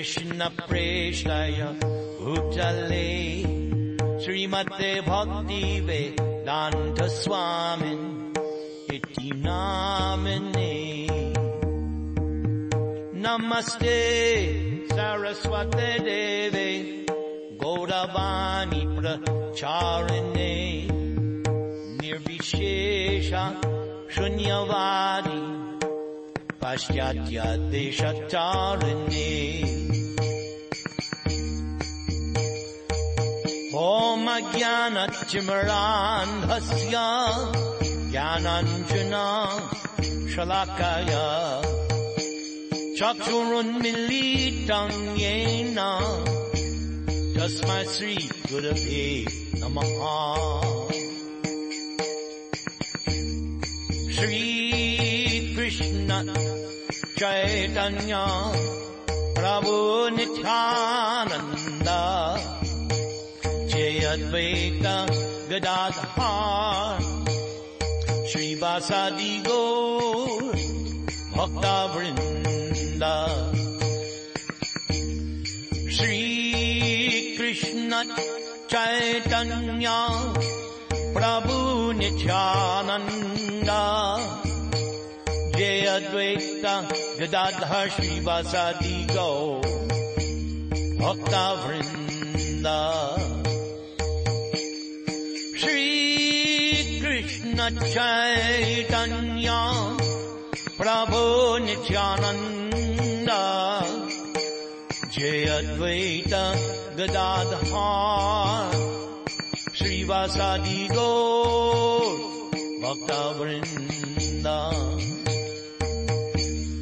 कृष्ण प्रेषय श्रीमते भक्ति भक्तीवे दाण्ठस्वामिन् इति नामिने नमस्ते सरस्वते देवे गौरवाणि प्रचारुण्ये निर्विशेष शून्यवाणि पश्चाच्यादिशचारुण्ये Deshatarine Om Jnanatimarandhasya Jnananjana Shalakaya Chakshurunmilitam Yena Tasmai Sri Gurave Namaha Sri अद्वैत श्रीवासादि गो भक्ता वृन्द। श्रीकृष्ण चैतन्या प्रभु प्रभुनिच्यानन्द जे अद्वैत गौ भक्ता वृन्दा। चैतन्या प्रभो नित्यानन्द। जय अद्वैत गदा श्रीवासादिगो भक्तवृन्द।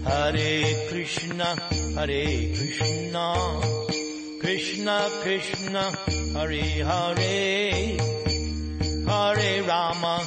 हरे कृष्ण हरे कृष्ण। कृष्ण कृष्ण हरे हरे। हरे Ram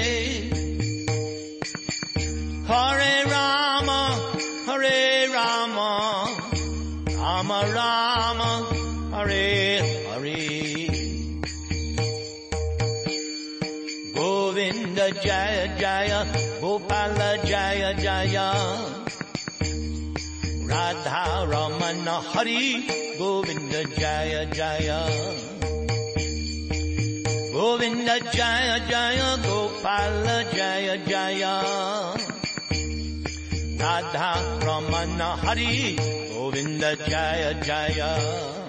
Jaya Jaya Gopala Jaya Jaya Radha Ramana Hari Govinda Jaya Jaya Govinda Jaya Jaya Gopala Jaya Jaya Radha Ramana Hari Govinda Jaya Jaya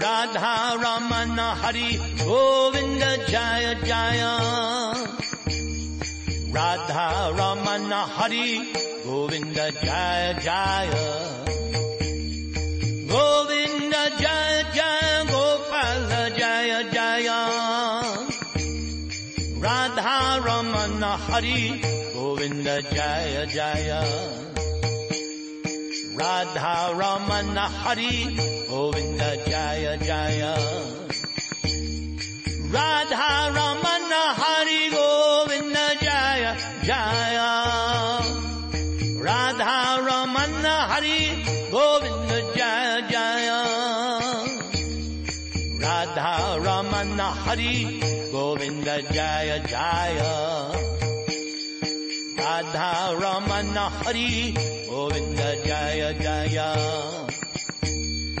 Radha Ramana Hari Govinda Jaya Jaya. Radha Ramana Hari Govinda Jaya Jaya. Govinda Jaya Jaya Gopala Jaya Jaya. Radha Ramana Hari Govinda Jaya Jaya Radha Ramana Hari Govinda Jaya Jaya. Radha Ramana Hari Govinda Jaya Jaya. Radha Ramana Hari Govinda Jaya Jaya. Radha Ramana Hari Govinda Jaya Jaya Radha Ramana Hari Govinda Jaya Jaya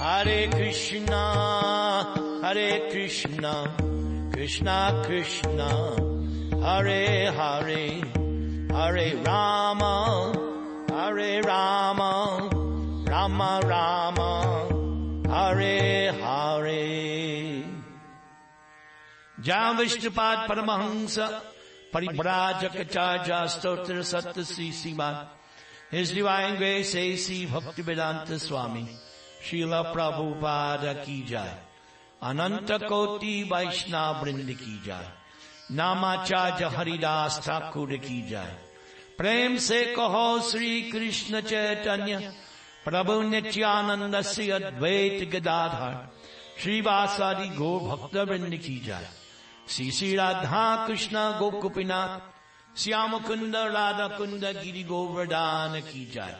Hare Krishna, Hare Krishna, Krishna Krishna, Hare Hare, Hare Rama, Hare Rama, Rama Rama, Hare Hare. Jam परिभ्राजक चा स्त्रोत्र सत्य श्री सीमा इस divine grace ए सी भक्ति वेदांत स्वामी। शीला प्रभु पार की जाय। अनंत कोटि वैष्णव वृंद की जाय। नामाचार्य हरिदास ठाकुर की जाय। प्रेम से कहो श्री कृष्ण चैतन्य। प्रभु नित्यानंद से अद्वैत गदाधर। श्रीवासादि गो भक्त वृंद की जाय। श्री श्री राधा कृष्ण गोकुपिनाथ श्याम कुंद राधा कुंद गिरी गोवर्धन की जाय।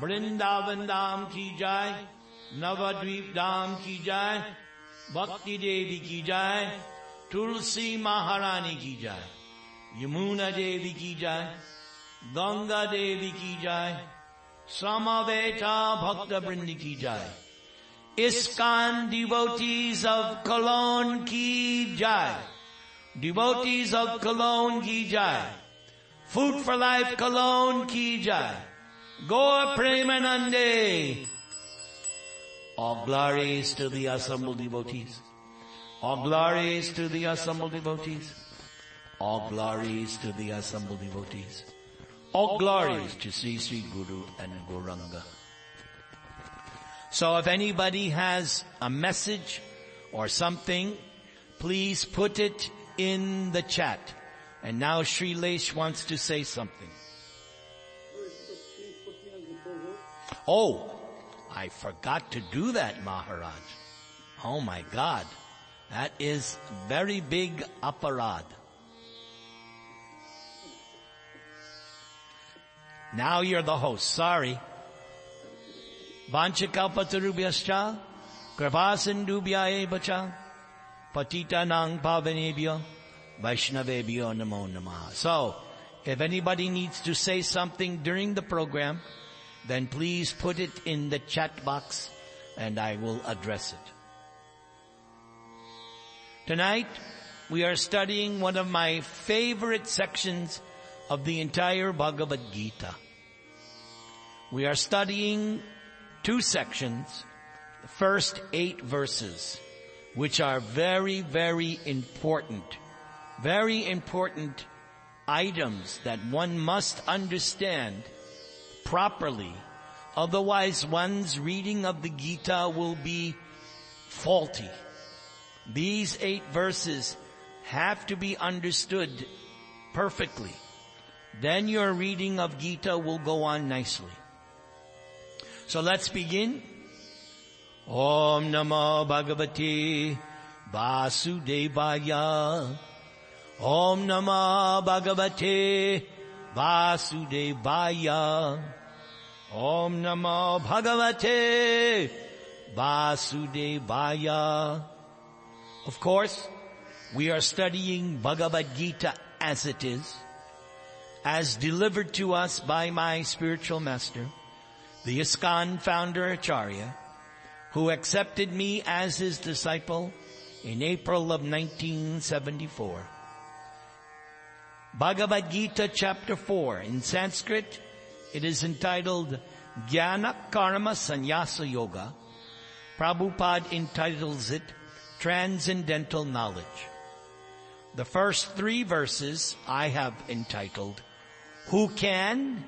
वृंदावन धाम की जाय नवद्वीप धाम की जाय भक्ति देवी की जाय तुलसी महारानी की जाय यमुना देवी की जाय गंगा देवी की जाय समवेता भक्त वृंद की जाय। ISKCON devotees of Cologne ki jai. Devotees of Cologne ki jai. Food for Life Cologne ki jai. Gaur Premanande. All glories to the assembled devotees. All glories to the assembled devotees. All glories to the assembled devotees. All glories to Sri Sri Guru and Gauranga. So if anybody has a message or something, please put it in the chat. And now Shailesh wants to say something. Oh, I forgot to do that, Maharaj. Oh my God. That is very big aparad. Now you're the host. Sorry. Vanchakalpatarubhyascha, Kripasindubhya bacha, Patita nang pavanebhyo, Vaishnavebhyo namo namaha. So, if anybody needs to say something during the program, then please put it in the chat box and I will address it. Tonight, we are studying one of my favorite sections of the entire Bhagavad Gita. We are studying two sections, the first eight verses, which are very, very important, very important items that one must understand properly. Otherwise one's reading of the Gita will be faulty. These eight verses have to be understood perfectly. Then your reading of Gita will go on nicely. So let's begin. Om Namo Bhagavate Vasudevaya. Om Namo Bhagavate Vasudevaya. Om Namo Bhagavate Vasudevaya. Of course, We are studying Bhagavad Gita as it is, as delivered to us by my spiritual master, the ISKCON founder Acharya, who accepted me as his disciple in April of 1974. Bhagavad Gita chapter 4 in Sanskrit, it is entitled Jnana Karma Sannyasa Yoga. Prabhupada entitles it Transcendental Knowledge. The first three verses I have entitled Who Can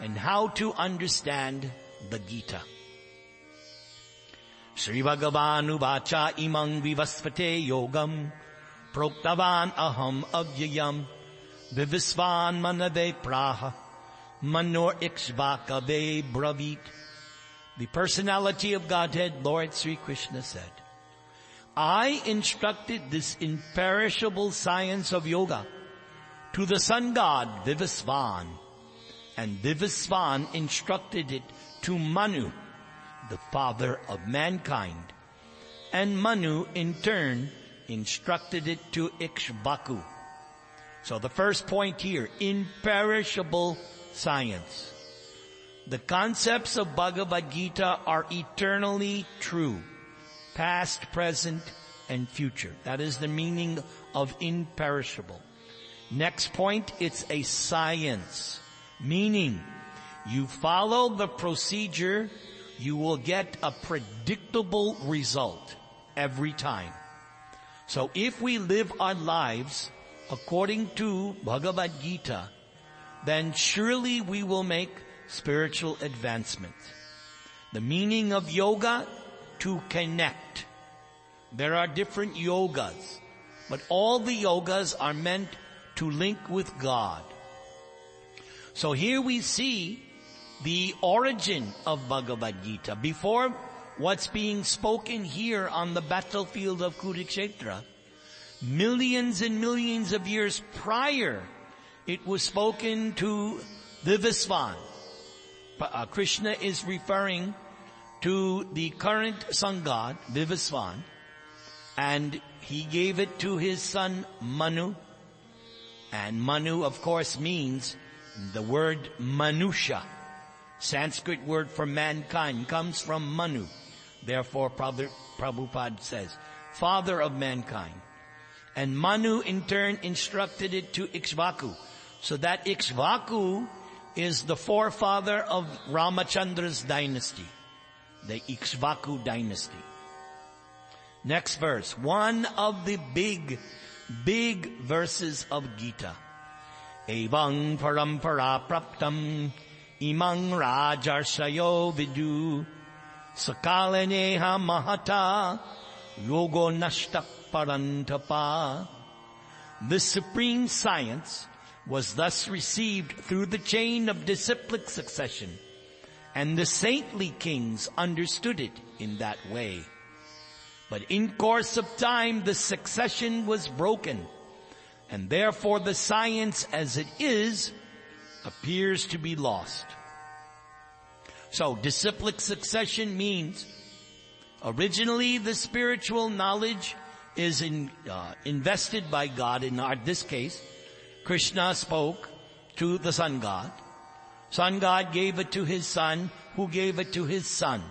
and How to Understand the Gita. Sri Bhagavan imang vivasvate yogam proktavan aham avyayam vivasvan manave praha manor ikshvakave bravit. The personality of Godhead, Lord Sri Krishna said, I instructed this imperishable science of yoga to the sun god Vivasvan, and Vivasvan instructed it to Manu, the father of mankind. And Manu in turn instructed it to Ikshvaku. So the first point here, imperishable science. The concepts of Bhagavad Gita are eternally true, past, present, and future. That is the meaning of imperishable. Next point, it's a science, meaning you follow the procedure you will get a predictable result every time. So if we live our lives according to Bhagavad Gita, then surely we will make spiritual advancement. The meaning of yoga, to connect. There are different yogas, but all the yogas are meant to link with God. So here we see the origin of Bhagavad Gita. Before what's being spoken here on the battlefield of Kurukshetra, millions and millions of years prior, it was spoken to Vivasvan. Uh, Krishna is referring to the current sun god, Vivasvan, and he gave it to his son Manu. And Manu, of course, means the word Manusha Sanskrit word for mankind comes from Manu. Therefore, Prabhupada says, father of mankind. And Manu in turn instructed it to Ikshvaku. So that Ikshvaku is the forefather of Ramachandra's dynasty. The Ikshvaku dynasty. Next verse. One of the big, big verses of Gita. Evang parampara praptam imang vidu sakalaneha mahata yogo nashtak parantapa. This supreme science was thus received through the chain of disciplic succession, and the saintly kings understood it in that way. But in course of time, the succession was broken, and therefore the science as it is appears to be lost. So disciplic succession means originally the spiritual knowledge is in, uh, invested by God. In our, this case, Krishna spoke to the sun god. Sun god gave it to his son, who gave it to his son.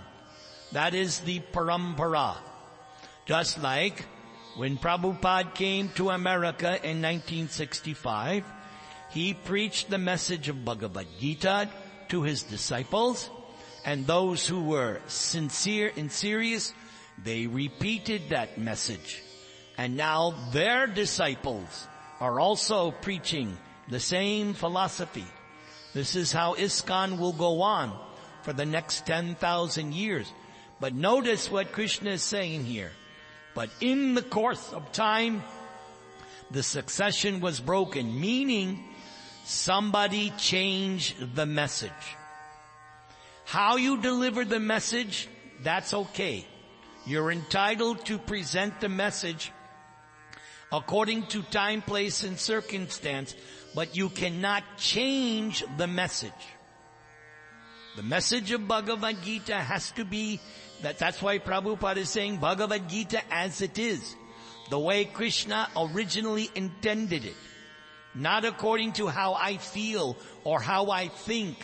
That is the parampara. Just like when Prabhupada came to America in 1965, he preached the message of Bhagavad Gita to his disciples and those who were sincere and serious, they repeated that message. And now their disciples are also preaching the same philosophy. This is how ISKCON will go on for the next 10,000 years. But notice what Krishna is saying here. But in the course of time, the succession was broken, meaning somebody changed the message. How you deliver the message, that's okay. You're entitled to present the message according to time, place, and circumstance, but you cannot change the message. The message of Bhagavad Gita has to be that that's why Prabhupada is saying Bhagavad Gita as it is. the way Krishna originally intended it. Not according to how I feel or how I think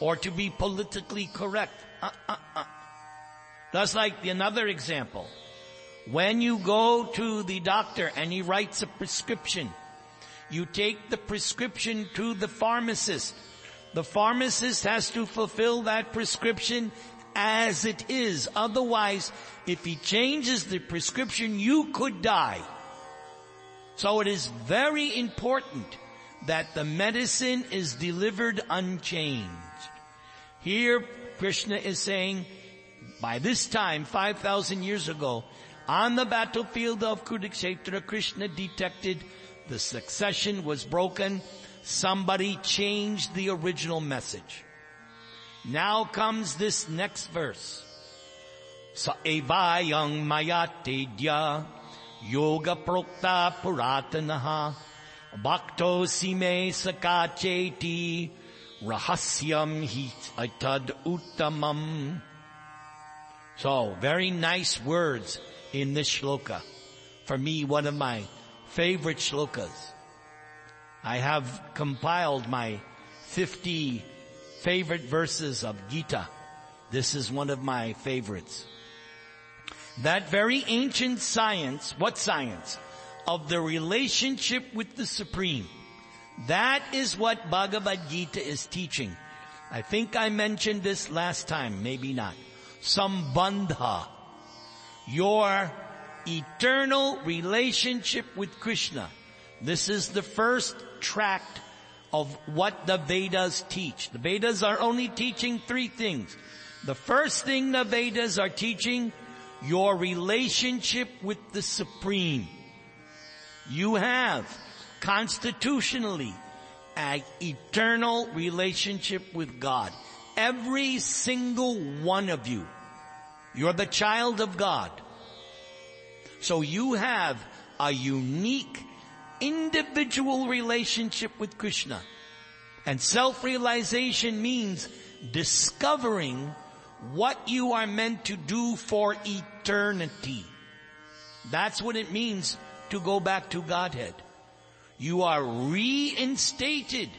or to be politically correct. Uh, uh, uh. That's like another example. When you go to the doctor and he writes a prescription, you take the prescription to the pharmacist. The pharmacist has to fulfill that prescription as it is. Otherwise, if he changes the prescription, you could die. So it is very important that the medicine is delivered unchanged. Here, Krishna is saying, by this time, 5,000 years ago, on the battlefield of Kurukshetra, Krishna detected the succession was broken. Somebody changed the original message. Now comes this next verse. Sa evayang mayatedya yoga prokta puratanaha bhakto sime sakacheti rahasyam hitad uttamam. So, very nice words in this shloka. For me, one of my favorite shlokas. I have compiled my 50 favorite verses of Gita. This is one of my favorites. That very ancient science, what science? Of the relationship with the Supreme. That is what Bhagavad Gita is teaching. I think I mentioned this last time, maybe not. Sambandha. Your eternal relationship with Krishna. This is the first tract of what the Vedas teach. The Vedas are only teaching three things. The first thing the Vedas are teaching, your relationship with the Supreme. You have constitutionally an eternal relationship with God. Every single one of you. You're the child of God. So you have a unique individual relationship with Krishna. And self-realization means discovering what you are meant to do for eternity. That's what it means to go back to Godhead. You are reinstated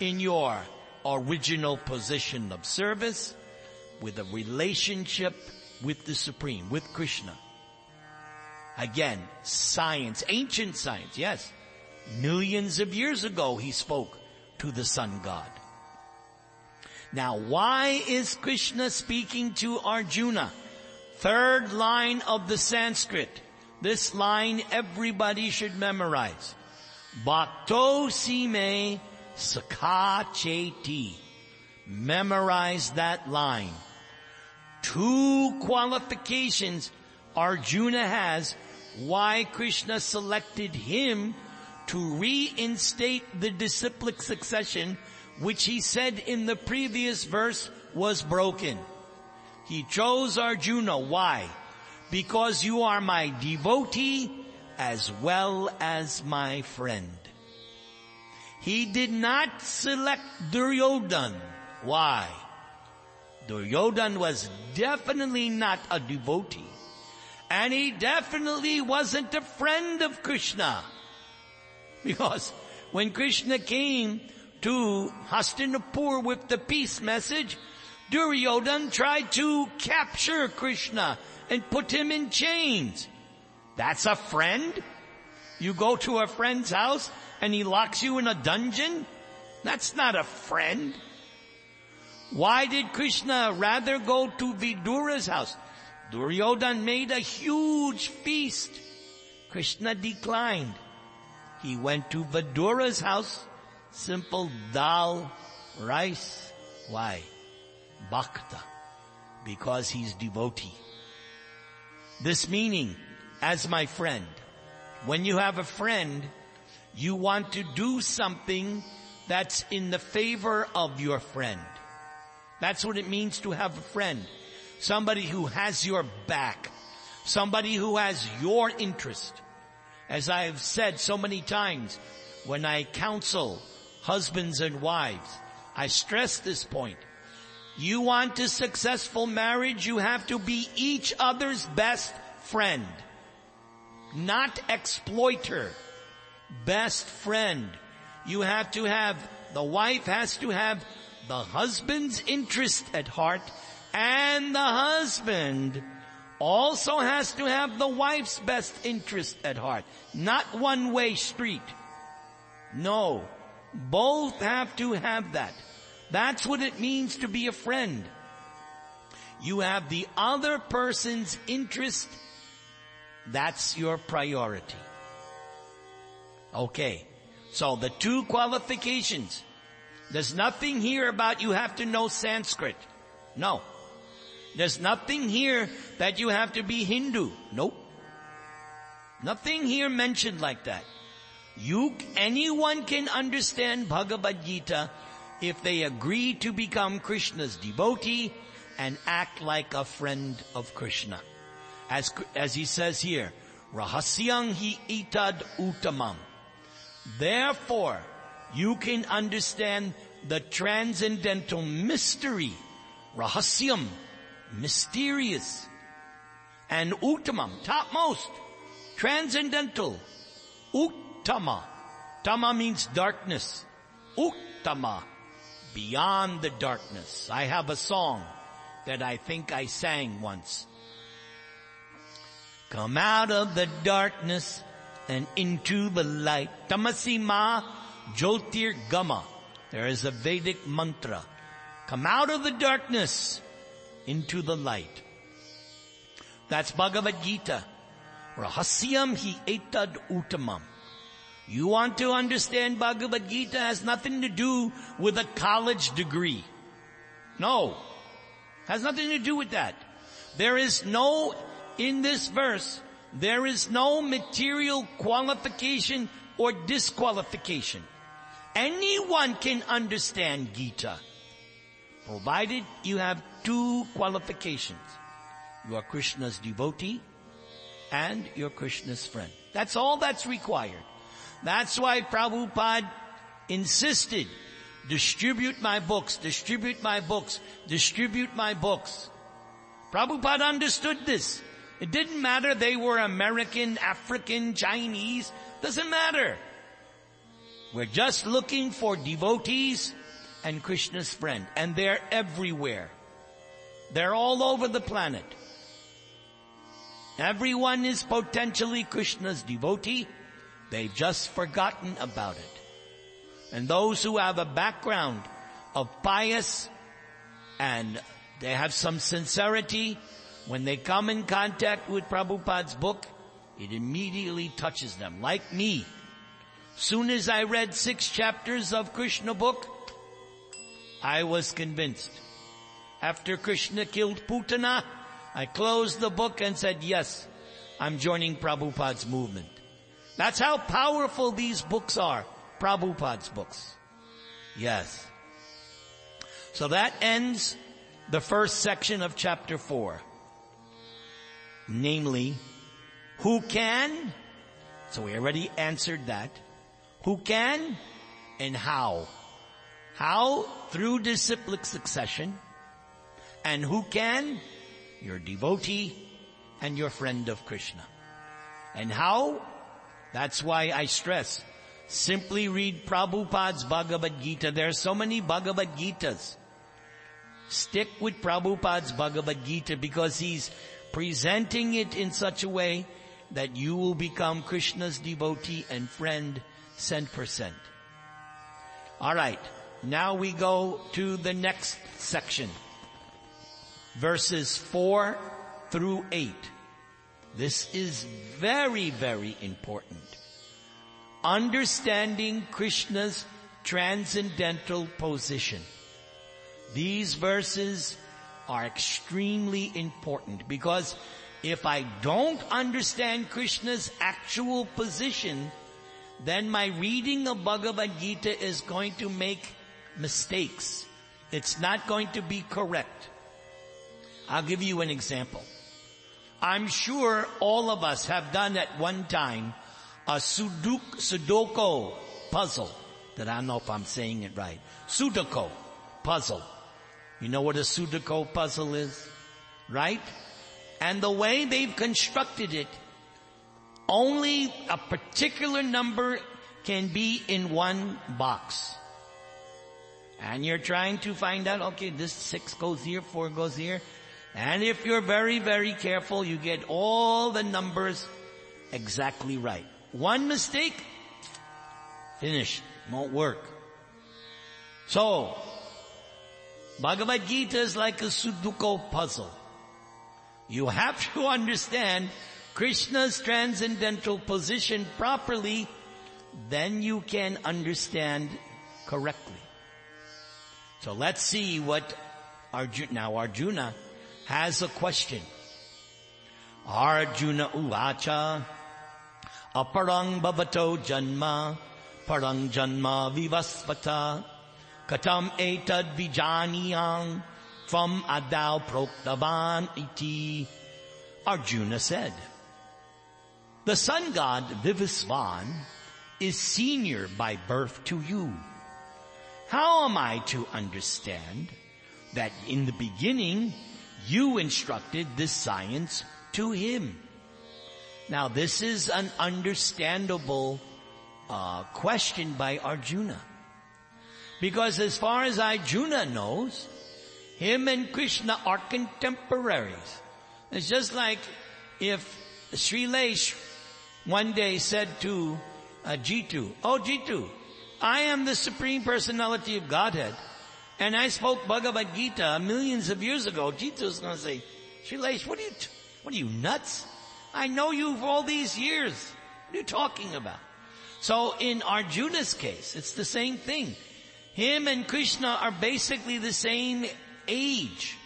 in your original position of service with a relationship with the Supreme, with Krishna. Again, science, ancient science, yes. Millions of years ago he spoke to the sun god. Now why is Krishna speaking to Arjuna? Third line of the Sanskrit. This line everybody should memorize. Bhakto sime sakacheti. Memorize that line. Two qualifications Arjuna has why Krishna selected him to reinstate the disciplic succession which he said in the previous verse was broken. He chose Arjuna. Why? Because you are my devotee as well as my friend. He did not select Duryodhan. Why? Duryodhan was definitely not a devotee. And he definitely wasn't a friend of Krishna. Because when Krishna came to Hastinapur with the peace message, Duryodhan tried to capture Krishna and put him in chains. That's a friend? You go to a friend's house and he locks you in a dungeon? That's not a friend. Why did Krishna rather go to Vidura's house? Duryodhan made a huge feast. Krishna declined. He went to Vidura's house, simple dal, rice. Why? Bhakta. Because he's devotee. This meaning, as my friend, when you have a friend, you want to do something that's in the favor of your friend. That's what it means to have a friend somebody who has your back, somebody who has your interest. As I have said so many times, when I counsel husbands and wives, I stress this point. You want a successful marriage, you have to be each other's best friend. not exploiter, best friend. You have to have, the wife has to have the husband's interest at heart and the husband also has to have the wife's best interest at heart. Not one way street. No. Both have to have that. That's what it means to be a friend. You have the other person's interest. That's your priority. Okay. So the two qualifications. There's nothing here about you have to know Sanskrit. No. There's nothing here that you have to be Hindu. Nope. Nothing here mentioned like that. You, anyone can understand Bhagavad Gita if they agree to become Krishna's devotee and act like a friend of Krishna. As, as he says here, Rahasyang hi itad utamam. Therefore, you can understand the transcendental mystery, rahasyam, mysterious, and uttamam, topmost, transcendental, uttama. Tama means darkness. Uttama, beyond the darkness. I have a song that I think I sang once. Come out of the darkness and into the light. Tamasi ma jyotir gama. There is a Vedic mantra. Come out of the darkness into the light. That's Bhagavad Gita. Rahasyam hi etad uttamam. You want to understand Bhagavad Gita has nothing to do with a college degree. No. Has nothing to do with that. There is no, in this verse, there is no material qualification or disqualification. Anyone can understand Gita, provided you have two qualifications. You are Krishna's devotee and you're Krishna's friend. That's all that's required. That's why Prabhupada insisted, distribute my books, distribute my books, distribute my books. Prabhupada understood this. It didn't matter they were American, African, Chinese, doesn't matter. We're just looking for devotees and Krishna's friend, and they're everywhere. They're all over the planet. Everyone is potentially Krishna's devotee. They've just forgotten about it. And those who have a background of pious and they have some sincerity, when they come in contact with Prabhupada's book, it immediately touches them. Like me. Soon as I read six chapters of Krishna book, I was convinced. After Krishna killed Putana, I closed the book and said, yes, I'm joining Prabhupada's movement. That's how powerful these books are. Prabhupada's books. Yes. So that ends the first section of chapter four. Namely, who can? So we already answered that. Who can and how? How? Through disciplic succession. And who can? Your devotee and your friend of Krishna. And how? That's why I stress, simply read Prabhupada's Bhagavad Gita. There are so many Bhagavad Gitas. Stick with Prabhupada's Bhagavad Gita because he's presenting it in such a way that you will become Krishna's devotee and friend cent percent. Alright, now we go to the next section. Verses 4 through 8. This is very, very important. Understanding Krishna's transcendental position. These verses are extremely important because if I don't understand Krishna's actual position, then my reading of Bhagavad Gita is going to make mistakes. It's not going to be correct. I'll give you an example. I'm sure all of us have done at one time a Sudoku, Sudoku puzzle. That I don't know if I'm saying it right. Sudoku puzzle. You know what a Sudoku puzzle is? Right? And the way they've constructed it, only a particular number can be in one box. And you're trying to find out, okay, this six goes here, four goes here. And if you're very, very careful, you get all the numbers exactly right. One mistake, finish. Won't work. So, Bhagavad Gita is like a Sudoku puzzle. You have to understand Krishna's transcendental position properly, then you can understand correctly. So let's see what Arjuna, now Arjuna has a question. Arjuna uvacha aparang bhavato janma parang janma vivasvata katam etad vijaniyang from adao proktavan iti. Arjuna said, the sun god Vivasvan is senior by birth to you. How am I to understand that in the beginning you instructed this science to him? Now this is an understandable uh, question by Arjuna. Because as far as Arjuna knows, him and Krishna are contemporaries. It's just like if Shailesh one day said to uh, Jitu, Oh Jitu, I am the Supreme Personality of Godhead. And I spoke Bhagavad Gita millions of years ago. Jitu is going to say, Shailesh, what are you, t- what are you nuts? I know you for all these years. What are you talking about? So in Arjuna's case, it's the same thing. Him and Krishna are basically the same age.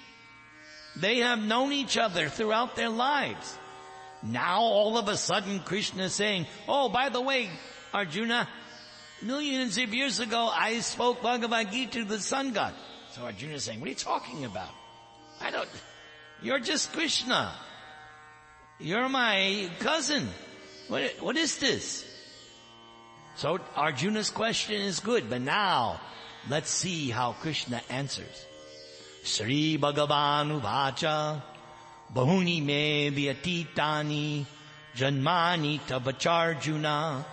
They have known each other throughout their lives. Now all of a sudden Krishna is saying, oh, by the way, Arjuna, millions of years ago I spoke Bhagavad Gita to the sun god. So Arjuna is saying, what are you talking about? I don't, you're just Krishna. You're my cousin. What, what is this? So Arjuna's question is good, but now let's see how Krishna answers. Sri Bhagavan Uvacha Bahuni me vyatitani janmani tabacharjuna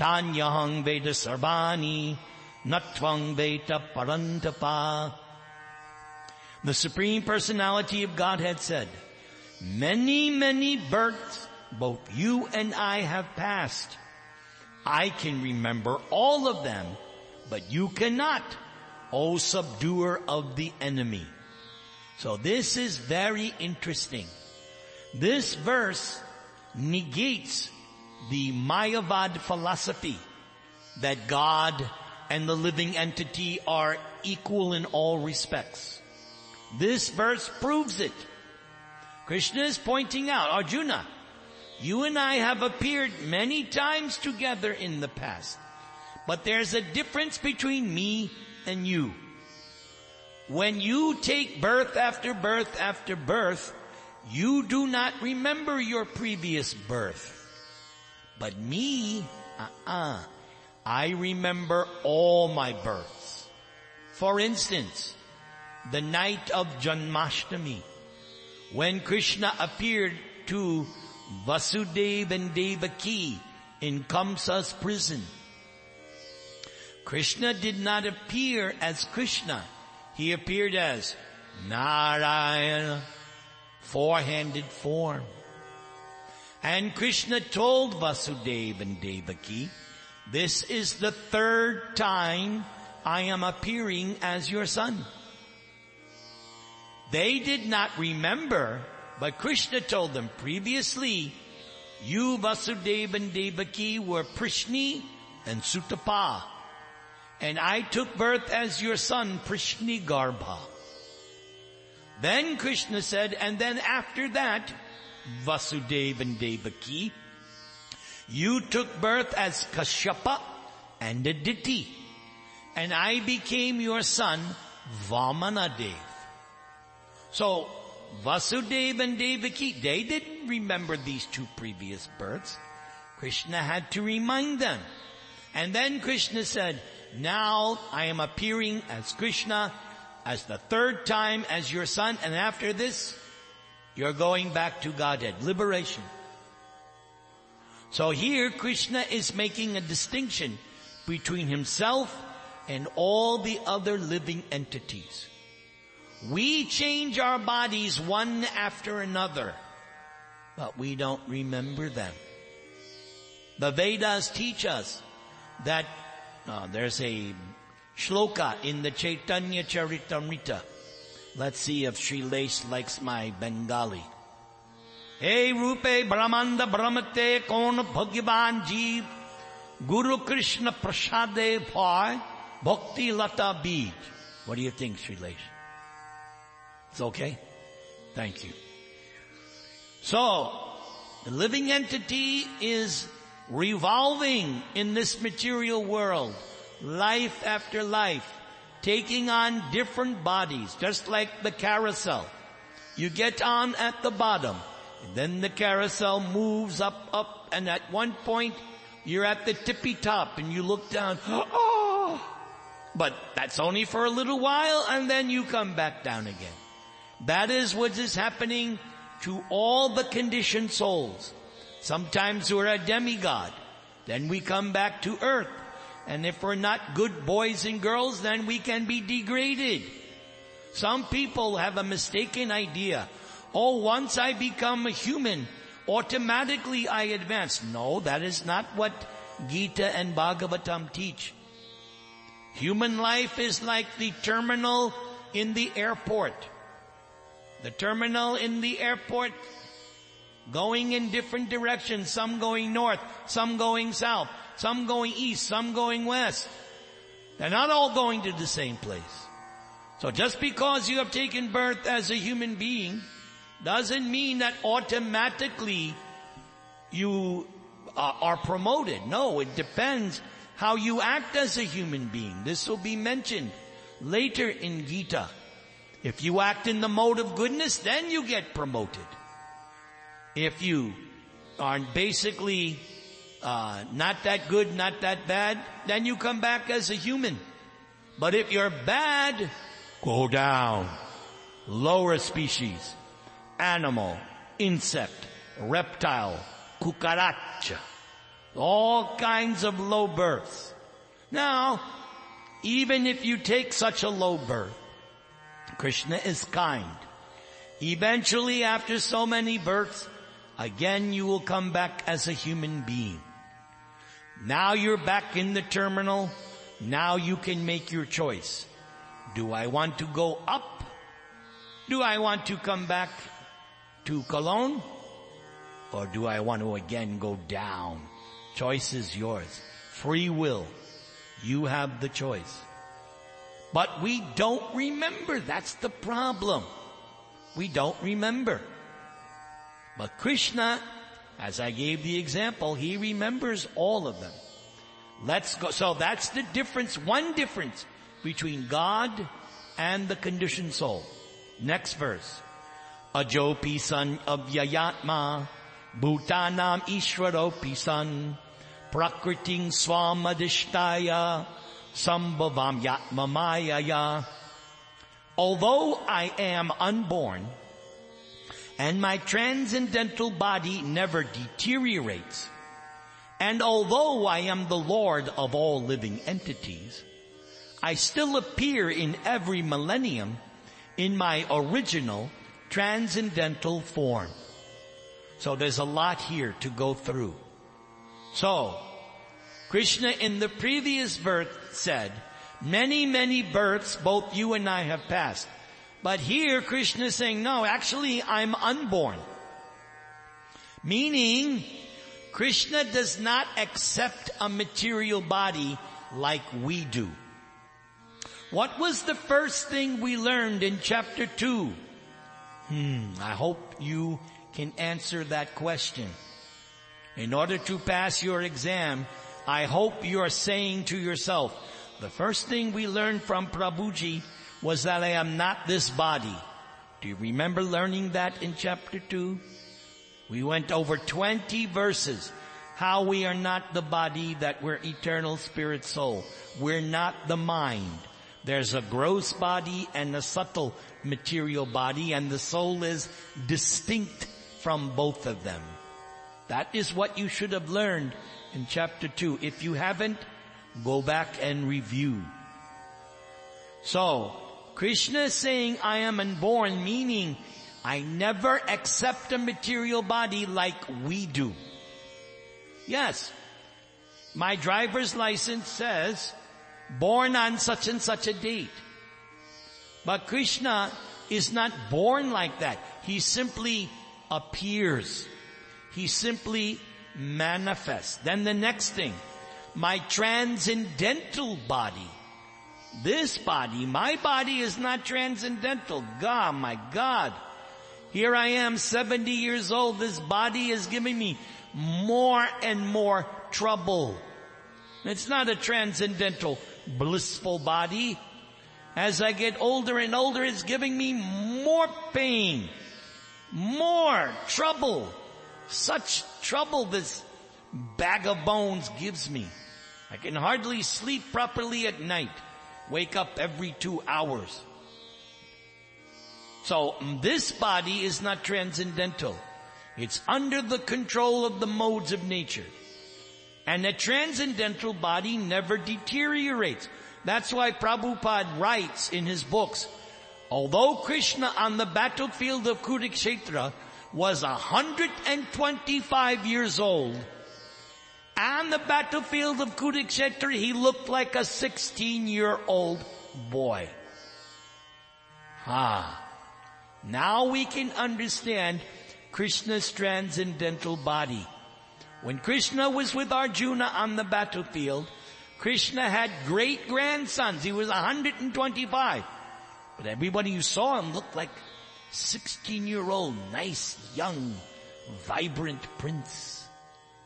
tanyahang veda sarvani natvang veda parantapa. The Supreme Personality of Godhead said, many, many births both you and I have passed. I can remember all of them, but you cannot, O subduer of the enemy. So this is very interesting. This verse negates the Mayavad philosophy that God and the living entity are equal in all respects. This verse proves it. Krishna is pointing out, Arjuna, you and I have appeared many times together in the past, but there's a difference between me and you. When you take birth after birth after birth, you do not remember your previous birth. But me, uh-uh, I remember all my births. For instance, the night of Janmashtami, when Krishna appeared to Vasudeva and Devaki in Kamsa's prison. Krishna did not appear as Krishna he appeared as Narayana, four-handed form. And Krishna told Vasudeva and Devaki, this is the third time I am appearing as your son. They did not remember, but Krishna told them previously, you Vasudeva and Devaki were Prishni and Sutapa and I took birth as your son, Prishni Garbha. Then Krishna said, and then after that, Vasudeva and Devaki, you took birth as Kashyapa and Aditi, and I became your son, Vamanadev. So, Vasudeva and Devaki, they didn't remember these two previous births. Krishna had to remind them. And then Krishna said, now I am appearing as Krishna as the third time as your son and after this you're going back to Godhead. Liberation. So here Krishna is making a distinction between himself and all the other living entities. We change our bodies one after another, but we don't remember them. The Vedas teach us that uh, there's a shloka in the Chaitanya Charitamrita. Let's see if Shailesh likes my Bengali. Hey Rupe Brahmanda Brahmate Kon Bhagyavan Jeev Guru Krishna Prasade Bhai Bhakti Lata Bij. What do you think, Shailesh? It's okay? Thank you. So, the living entity is revolving in this material world, life after life, taking on different bodies, just like the carousel. You get on at the bottom, then the carousel moves up, up, and at one point, you're at the tippy top, and you look down, oh! But that's only for a little while, and then you come back down again. That is what is happening to all the conditioned souls. Sometimes we're a demigod. Then we come back to earth. And if we're not good boys and girls, then we can be degraded. Some people have a mistaken idea. Oh, once I become a human, automatically I advance. No, that is not what Gita and Bhagavatam teach. Human life is like the terminal in the airport. The terminal in the airport going in different directions, some going north, some going south, some going east, some going west. They're not all going to the same place. So just because you have taken birth as a human being doesn't mean that automatically you uh, are promoted. No, it depends how you act as a human being. This will be mentioned later in Gita. If you act in the mode of goodness, then you get promoted. If you are basically uh, not that good, not that bad, then you come back as a human. But if you're bad, go down. Lower species, animal, insect, reptile, cucaracha, all kinds of low births. Now, even if you take such a low birth, Krishna is kind. Eventually, after so many births, again you will come back as a human being. Now you're back in the terminal. Now you can make your choice. Do I want to go up? Do I want to come back to Cologne? Or do I want to again go down? Choice is yours. Free will. You have the choice. But we don't remember. That's the problem. We don't remember. But Krishna, as I gave the example, he remembers all of them. Let's go. So that's the difference, one difference between God and the conditioned soul. Next verse. Ajopi san avyayatma, bhutanam ishwaropi san, prakriting swamadishtaya, Sambhavam Yatmamayaya. Although I am unborn, and my transcendental body never deteriorates, and although I am the Lord of all living entities, I still appear in every millennium in my original transcendental form. So there's a lot here to go through. So, Krishna in the previous birth said, many, many births both you and I have passed. But here Krishna is saying, no, actually I'm unborn. Meaning, Krishna does not accept a material body like we do. What was the first thing we learned in chapter 2? Hmm, I hope you can answer that question. In order to pass your exam, I hope you're saying to yourself, the first thing we learned from Prabhuji was that I am not this body. Do you remember learning that in chapter 2? We went over 20 verses. How we are not the body, that we're eternal spirit soul. We're not the mind. There's a gross body and a subtle material body and the soul is distinct from both of them. That is what you should have learned in chapter 2. If you haven't, go back and review. So, Krishna is saying, I am unborn, meaning I never accept a material body like we do. Yes, my driver's license says, born on such and such a date. But Krishna is not born like that. He simply appears. He simply manifests. Then the next thing, my transcendental body. This body, my body is not transcendental. God, my God. Here I am, 70 years old. This body is giving me more and more trouble. It's not a transcendental, blissful body. As I get older and older, it's giving me more pain, more trouble. Such trouble this bag of bones gives me. I can hardly sleep properly at night. Wake up every two hours. So mm, this body is not transcendental. It's under the control of the modes of nature. And the transcendental body never deteriorates. That's why Prabhupada writes in his books, although Krishna on the battlefield of Kurukshetra was 125 years old, on the battlefield of Kurukshetra he looked like a 16 year old boy. Ah. Now we can understand Krishna's transcendental body. When Krishna was with Arjuna on the battlefield, Krishna had great grandsons. He was 125. But everybody who saw him looked like 16 year old, nice, young, vibrant prince.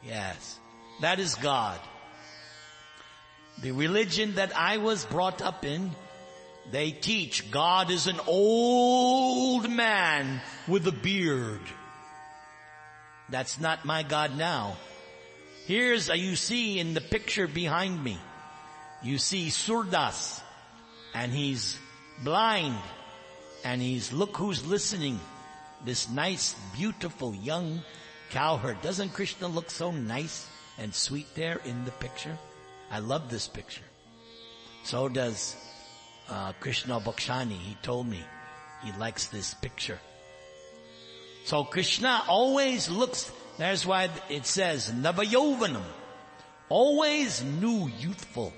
Yes, that is God. The religion that I was brought up in, they teach God is an old man with a beard. That's not my God now. Here's, a, you see in the picture behind me, you see Surdas, and he's blind, and he's, look who's listening. This nice, beautiful young cowherd. Doesn't Krishna look so nice and sweet there in the picture? I love this picture. So does uh, Krishna Bhakshani. He told me he likes this picture. So Krishna always looks, that's why it says, Navayovanam. Always new, youthful.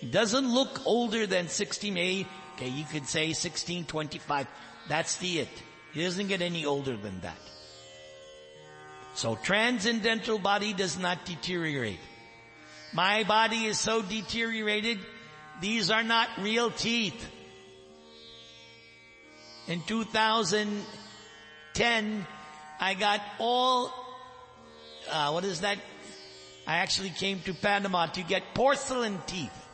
He doesn't look older than 16, okay, you could say 16, 25. That's the it. He doesn't get any older than that. So transcendental body does not deteriorate. My body is so deteriorated, these are not real teeth. In 2010, I got all, uh, what is that? I actually came to Panama to get porcelain teeth.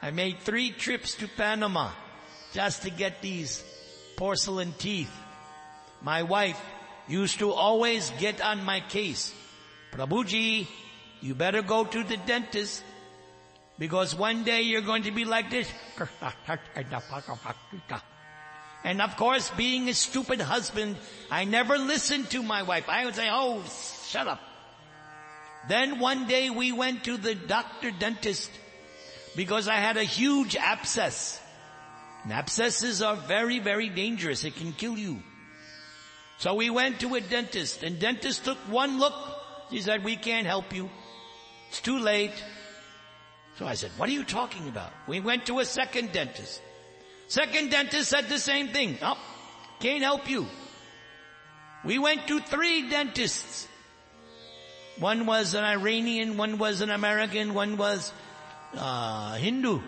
I made three trips to Panama just to get these porcelain teeth. My wife used to always get on my case. Prabhuji, you better go to the dentist because one day you're going to be like this. And of course, being a stupid husband, I never listened to my wife. I would say, oh, shut up. Then one day we went to the doctor dentist because I had a huge abscess. And abscesses are very, very dangerous. It can kill you. So we went to a dentist and dentist took one look. He said, we can't help you. It's too late. So I said, what are you talking about? We went to a second dentist. Second dentist said the same thing. Oh, can't help you. We went to three dentists. One was an Iranian, one was an American, one was uh, Hindu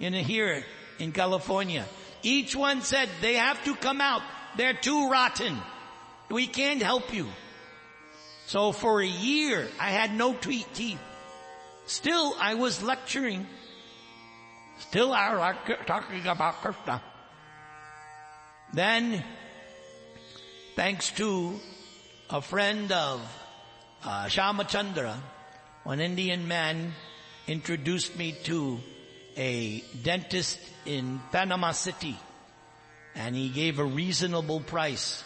in a, here in California. Each one said they have to come out. They're too rotten. We can't help you. So for a year, I had no teeth. Still, I was lecturing. Still, I was talking about Krishna. Then, thanks to a friend of uh, Shamachandra, one Indian man introduced me to a dentist in Panama City. And he gave a reasonable price.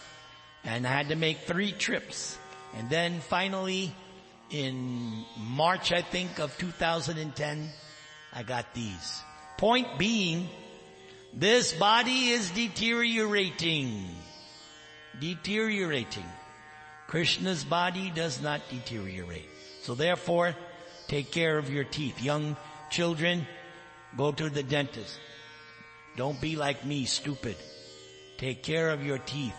And had to make three trips. And then finally, in March, I think, of 2010, I got these. Point being, this body is deteriorating. Deteriorating. Krishna's body does not deteriorate. So therefore, take care of your teeth. Young children, go to the dentist. Don't be like me, stupid. Take care of your teeth.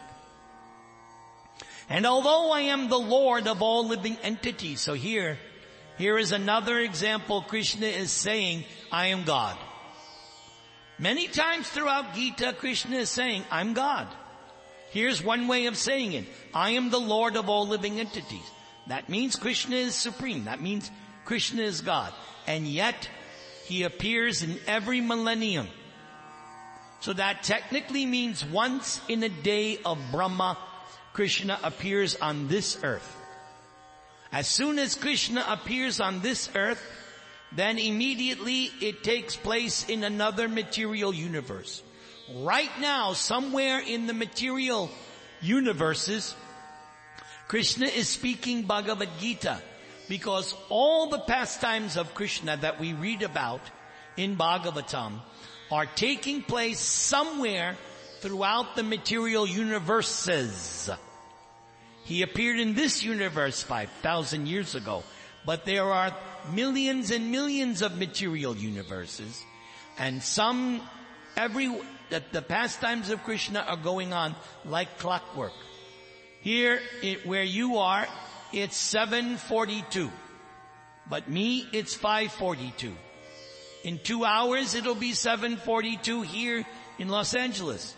And although I am the Lord of all living entities, so here, here is another example Krishna is saying, I am God. Many times throughout Gita, Krishna is saying, I'm God. Here's one way of saying it. I am the Lord of all living entities. That means Krishna is supreme. That means Krishna is God. And yet, He appears in every millennium. So that technically means once in a day of Brahma, Krishna appears on this earth. As soon as Krishna appears on this earth, then immediately it takes place in another material universe. Right now, somewhere in the material universes, Krishna is speaking Bhagavad Gita because all the pastimes of Krishna that we read about in Bhagavatam are taking place somewhere throughout the material universes. He appeared in this universe 5,000 years ago, but there are millions and millions of material universes and some every that the pastimes of Krishna are going on like clockwork. Here, it, where you are, it's 742. But me, it's 542. In two hours, it'll be 742 here in Los Angeles.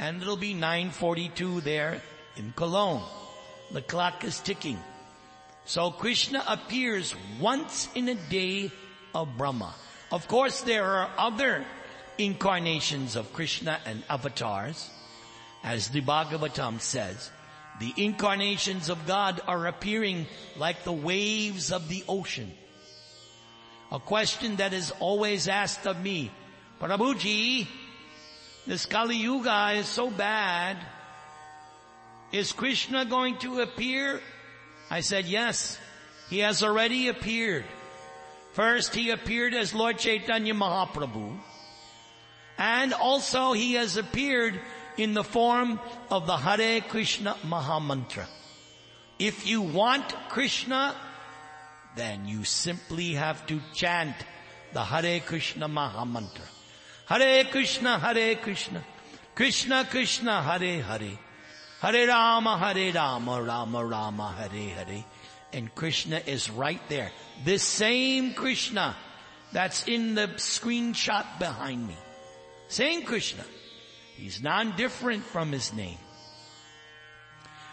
And it'll be 942 there in Cologne. The clock is ticking. So Krishna appears once in a day of Brahma. Of course, there are other incarnations of Krishna and avatars. As the Bhagavatam says, the incarnations of God are appearing like the waves of the ocean. A question that is always asked of me, Prabhuji, this Kali Yuga is so bad. Is Krishna going to appear? I said, yes. He has already appeared. First, he appeared as Lord Chaitanya Mahaprabhu. And also he has appeared in the form of the Hare Krishna Mahamantra. If you want Krishna, then you simply have to chant the Hare Krishna Mahamantra. Hare Krishna, Hare Krishna, Krishna Krishna, Hare Hare, Hare Rama, Hare Rama, Rama Rama, Hare Hare. And Krishna is right there. This same Krishna that's in the screenshot behind me. Same Krishna. He's non-different from his name.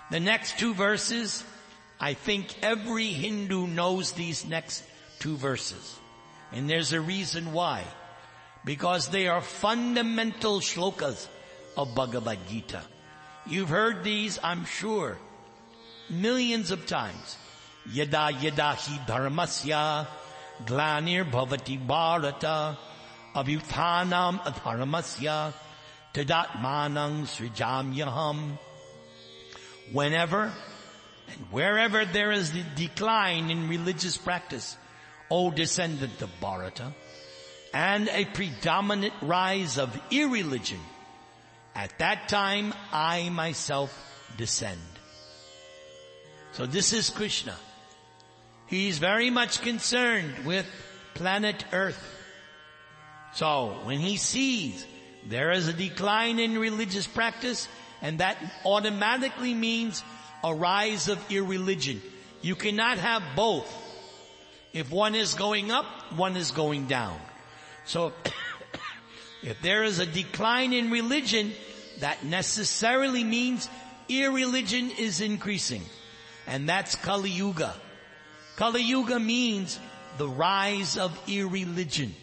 The next two verses, I think every Hindu knows these next two verses. And there's a reason why. Because they are fundamental shlokas of Bhagavad Gita. You've heard these, I'm sure, millions of times. Yada yada hi dharmasya glanir bhavati bharata abhyuthanam adharmasya tadatmanang srijamyaham. Whenever wherever there is the decline in religious practice, O descendant of Bharata, and a predominant rise of irreligion, at that time I myself descend. So this is Krishna. He's very much concerned with planet Earth. So when he sees there is a decline in religious practice and that automatically means a rise of irreligion. You cannot have both. If one is going up, one is going down. So if there is a decline in religion, that necessarily means irreligion is increasing. And that's Kali Yuga. Kali Yuga means the rise of irreligion.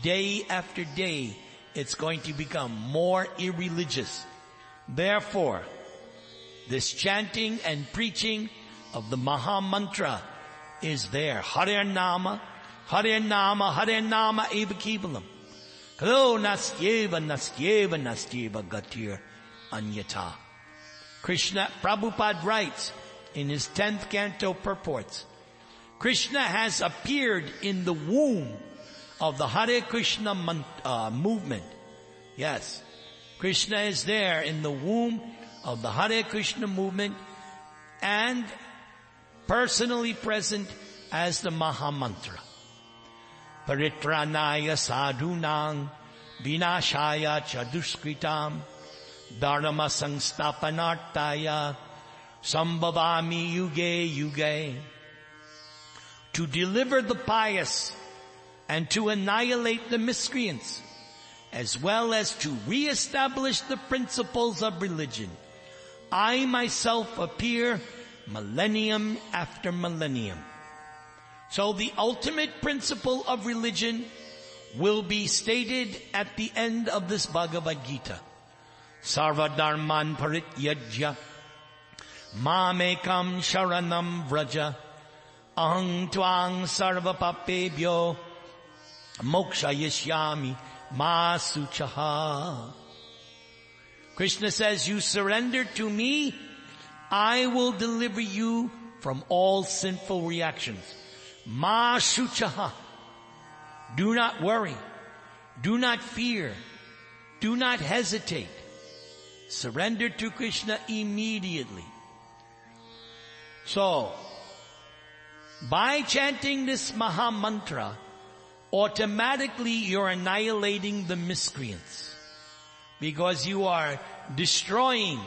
Day after day, it's going to become more irreligious. Therefore, this chanting and preaching of the Maha Mantra is there. Hare Nama, Hare Nama, Hare Nama Eva Kevalam. Kalo nastyeva nastyeva nastyeva gatir anyata. Krishna, Prabhupada writes, in his 10th canto purports, Krishna has appeared in the womb of the Hare Krishna uh, movement. Yes, Krishna is there in the womb of the Hare Krishna movement and personally present as the Mahamantra. Paritranaya sadhunang vinashaya chaduskritam dharma sangstapanartaya sambhavami yuge yuge. To deliver the pious and to annihilate the miscreants, as well as to reestablish the principles of religion. I myself appear millennium after millennium. So the ultimate principle of religion will be stated at the end of this Bhagavad Gita. Sarva dharman parityajya mamekam sharanam vraja ahang twang sarva papebyo moksha yishyami masuchaha. Krishna says, you surrender to me, I will deliver you from all sinful reactions. Masuchaha. Do not worry. Do not fear. Do not hesitate. Surrender to Krishna immediately. So, by chanting this Maha Mantra, automatically you're annihilating the miscreants because you are destroying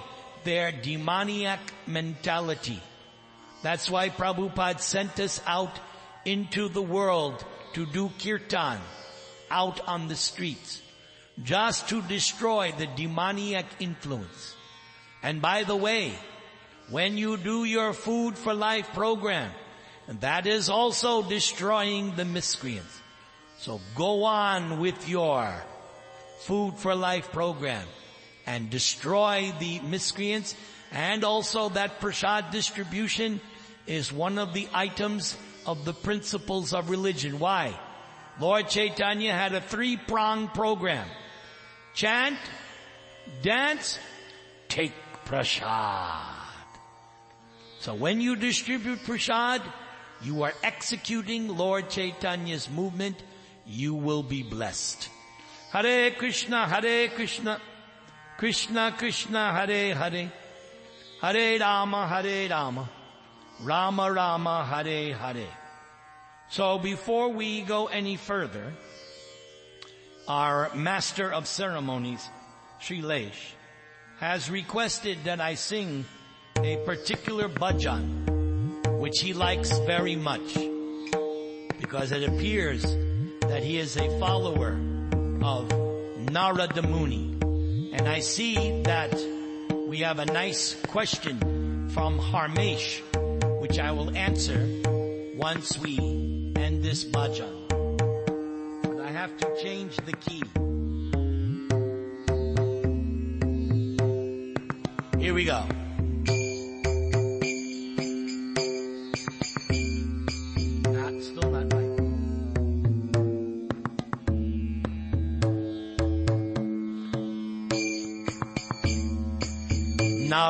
their demoniac mentality. That's why Prabhupada sent us out into the world to do kirtan out on the streets just to destroy the demoniac influence. And by the way, when you do your food for life program, that is also destroying the miscreants. So go on with your food for life program and destroy the miscreants and also that prasad distribution is one of the items of the principles of religion. Why? Lord Chaitanya had a three-pronged program. Chant, dance, take prasad. So when you distribute prasad, you are executing Lord Chaitanya's movement you will be blessed. Hare Krishna, Hare Krishna, Krishna Krishna, Hare Hare, Hare Rama, Hare Rama, Rama Rama, Hare Hare. So before we go any further, our master of ceremonies, Shailesh, has requested that I sing a particular bhajan, which he likes very much, because it appears that he is a follower of Narada Muni. And I see that we have a nice question from Harmesh, which I will answer once we end this bhajan. But I have to change the key. Here we go.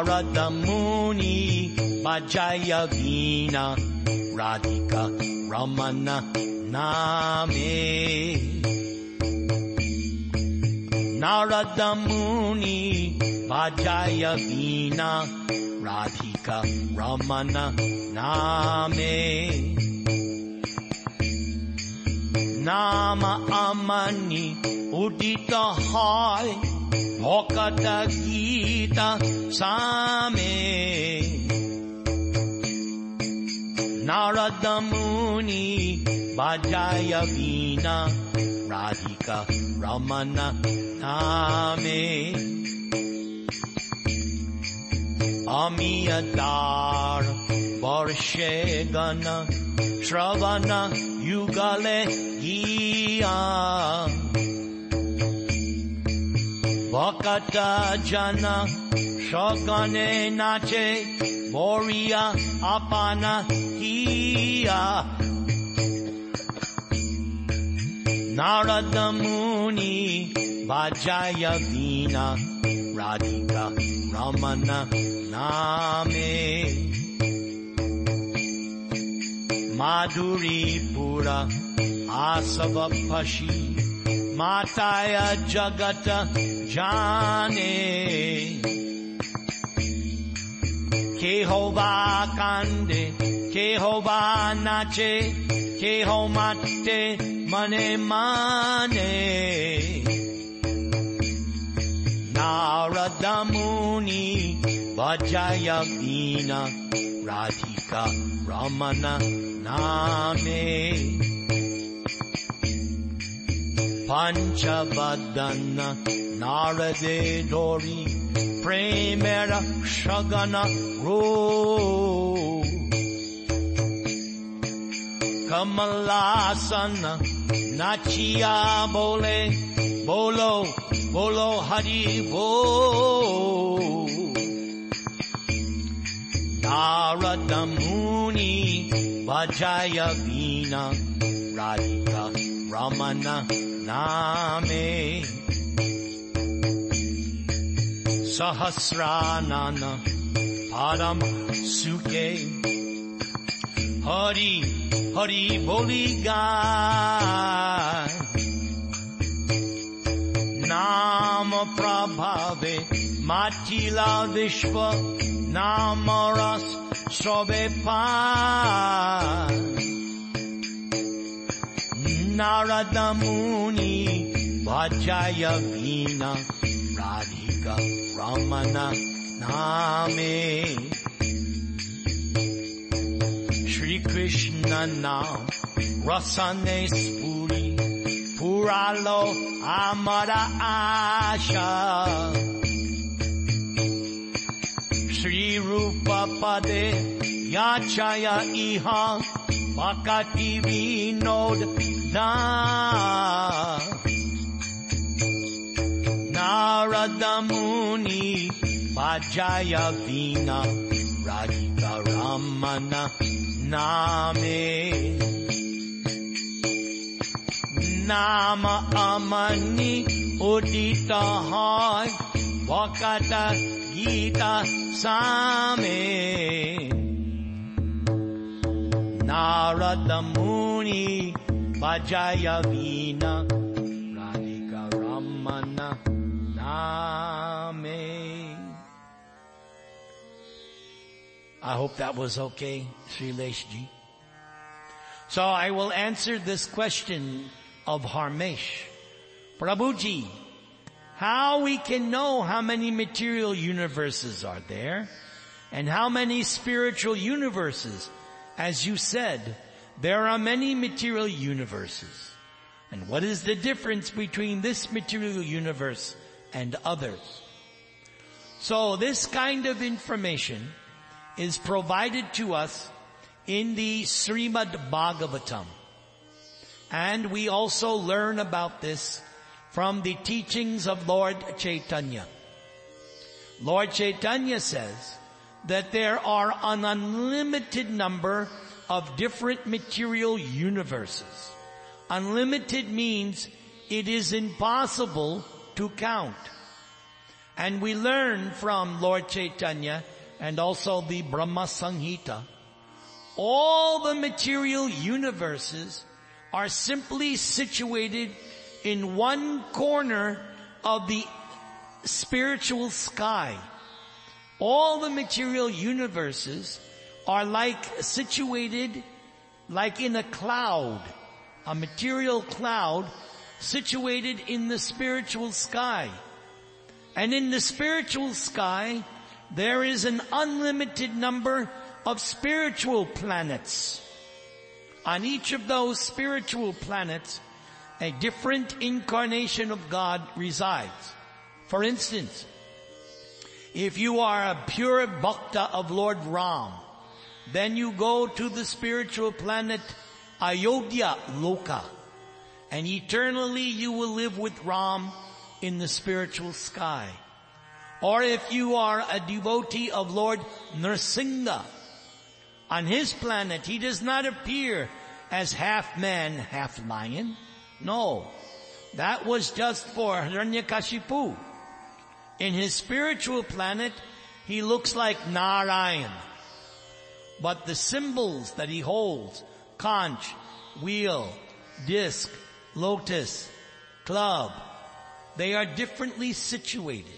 Narada Muni Bajaya Vina Radhika Ramana Name. Narada Muni Bajaya Vina Radhika Ramana Name. Nama Amani Udita Hai ভকত গীতা সামে নারদ মুনি বাজায় বীণা রাধিকা রমন নামে আমি তার বর্ষে গণ শ্রবণ, যুগলে গিয়া বকাটা জানা সকানে নাচে বরিয়া আপানা, কিয়া। নারদ মুনি বাজায় বীণা রাধিকা রমন নামে। মাধুরী পুরা আসব ফসি, মাতায় জগত Johnny. Jehová cande, Jehová nache, Jehová mate, mane mane. Narada Muni, Vajaya Veena, Radhika Ramana Name. Panchavadana Narade Dori Premera Shagana Ro. Kamalasana Nachia Bole Bolo Bolo Hari Bo Naradamuni Vajaya Vina Radhika Ramana नामे सहस्रानन परम सुखे हरि हरि बोली गाय নাম প্রভাবে মাটিলা বিশ্ব নাম রস সবে পা Vajaya Vina Radhika Ramana Name Shri Krishna Nam Rasane Spuri Puralo Amara Asha Shri Rupa Pade Yachaya Iha Makati Vinod Da Narada Muni Vajaya Vina Radhika Ramana Name Nama Amani Udita Hai Narada Vina Radhika Ramana Name. I hope that was okay, Sri Ji. So I will answer this question of Harmesh. Prabhuji, how we can know how many material universes are there and how many spiritual universes? As you said, there are many material universes. And what is the difference between this material universe and others? So this kind of information is provided to us in the Srimad Bhagavatam. And we also learn about this from the teachings of Lord Chaitanya. Lord Chaitanya says that there are an unlimited number of different material universes. Unlimited means it is impossible to count. And we learn from Lord Chaitanya and also the Brahma Samhita, all the material universes are simply situated in one corner of the spiritual sky. All the material universes are like situated like in a cloud, a material cloud situated in the spiritual sky. And in the spiritual sky, there is an unlimited number of spiritual planets. On each of those spiritual planets, a different incarnation of God resides. For instance, if you are a pure bhakta of Lord Ram, then you go to the spiritual planet Ayodhya Loka, and eternally you will live with Ram in the spiritual sky. Or if you are a devotee of Lord Nrsimha, on his planet he does not appear as half man, half lion. No, that was just for Hiranyakashipu. In his spiritual planet, he looks like Narayan. But the symbols that he holds, conch, wheel, disc, lotus, club. They are differently situated.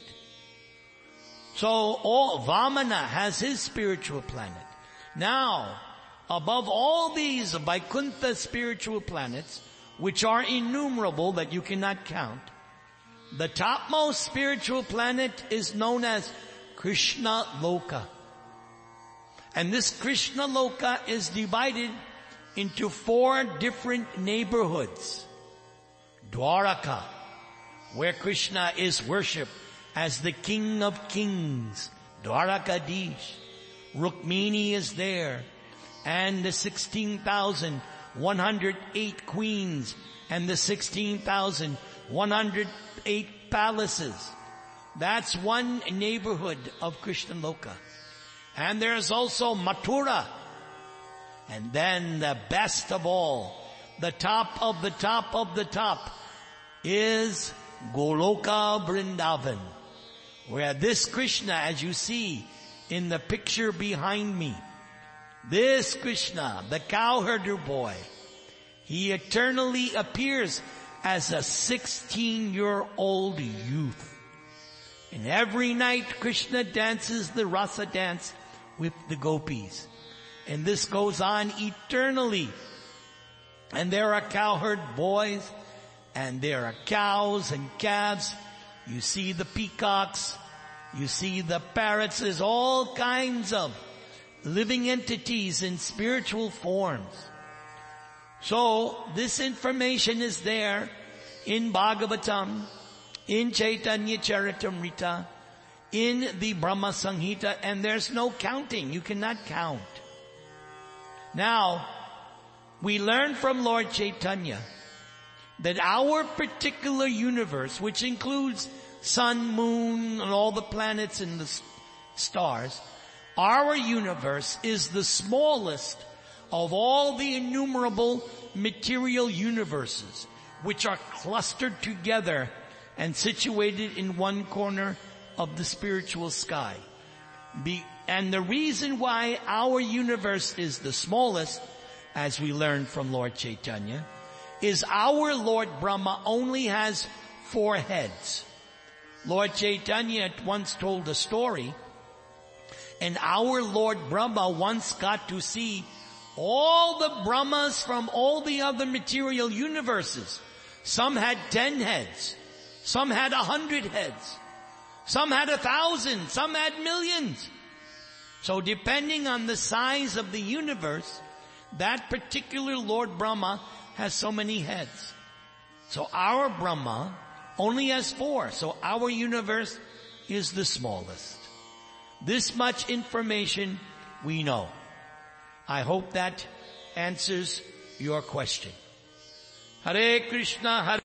So all, Vamana has his spiritual planet. Now, above all these Vaikuntha spiritual planets, which are innumerable that you cannot count, the topmost spiritual planet is known as Krishna Loka. And this Krishna Loka is divided into four different neighborhoods. Dwaraka, where Krishna is worshipped as the King of Kings. Dwarakadish. Rukmini is there. And the 16,108 queens and the 16,108 palaces. That's one neighborhood of Krishna Loka. And there's also Mathura. And then the best of all, the top of the top of the top is Goloka Vrindavan, where this Krishna, as you see in the picture behind me, this Krishna, the cowherder boy, he eternally appears as a 16 year old youth. And every night Krishna dances the rasa dance with the gopis. And this goes on eternally. And there are cowherd boys and there are cows and calves. You see the peacocks. You see the parrots. There's all kinds of living entities in spiritual forms. So this information is there in Bhagavatam, in Chaitanya Charitamrita, in the Brahma Samhita, and there's no counting. You cannot count. Now, we learn from Lord Chaitanya that our particular universe, which includes sun, moon, and all the planets and the stars, our universe is the smallest of all the innumerable material universes, which are clustered together and situated in one corner of the spiritual sky. Be, and the reason why our universe is the smallest, as we learned from Lord Chaitanya, is our Lord Brahma only has four heads. Lord Chaitanya once told a story, and our Lord Brahma once got to see all the Brahmas from all the other material universes. Some had ten heads. Some had a hundred heads. Some had a thousand. Some had millions. So depending on the size of the universe, that particular Lord Brahma has so many heads. So our Brahma only has four. So our universe is the smallest. This much information we know. I hope that answers your question. Hare Krishna, Hare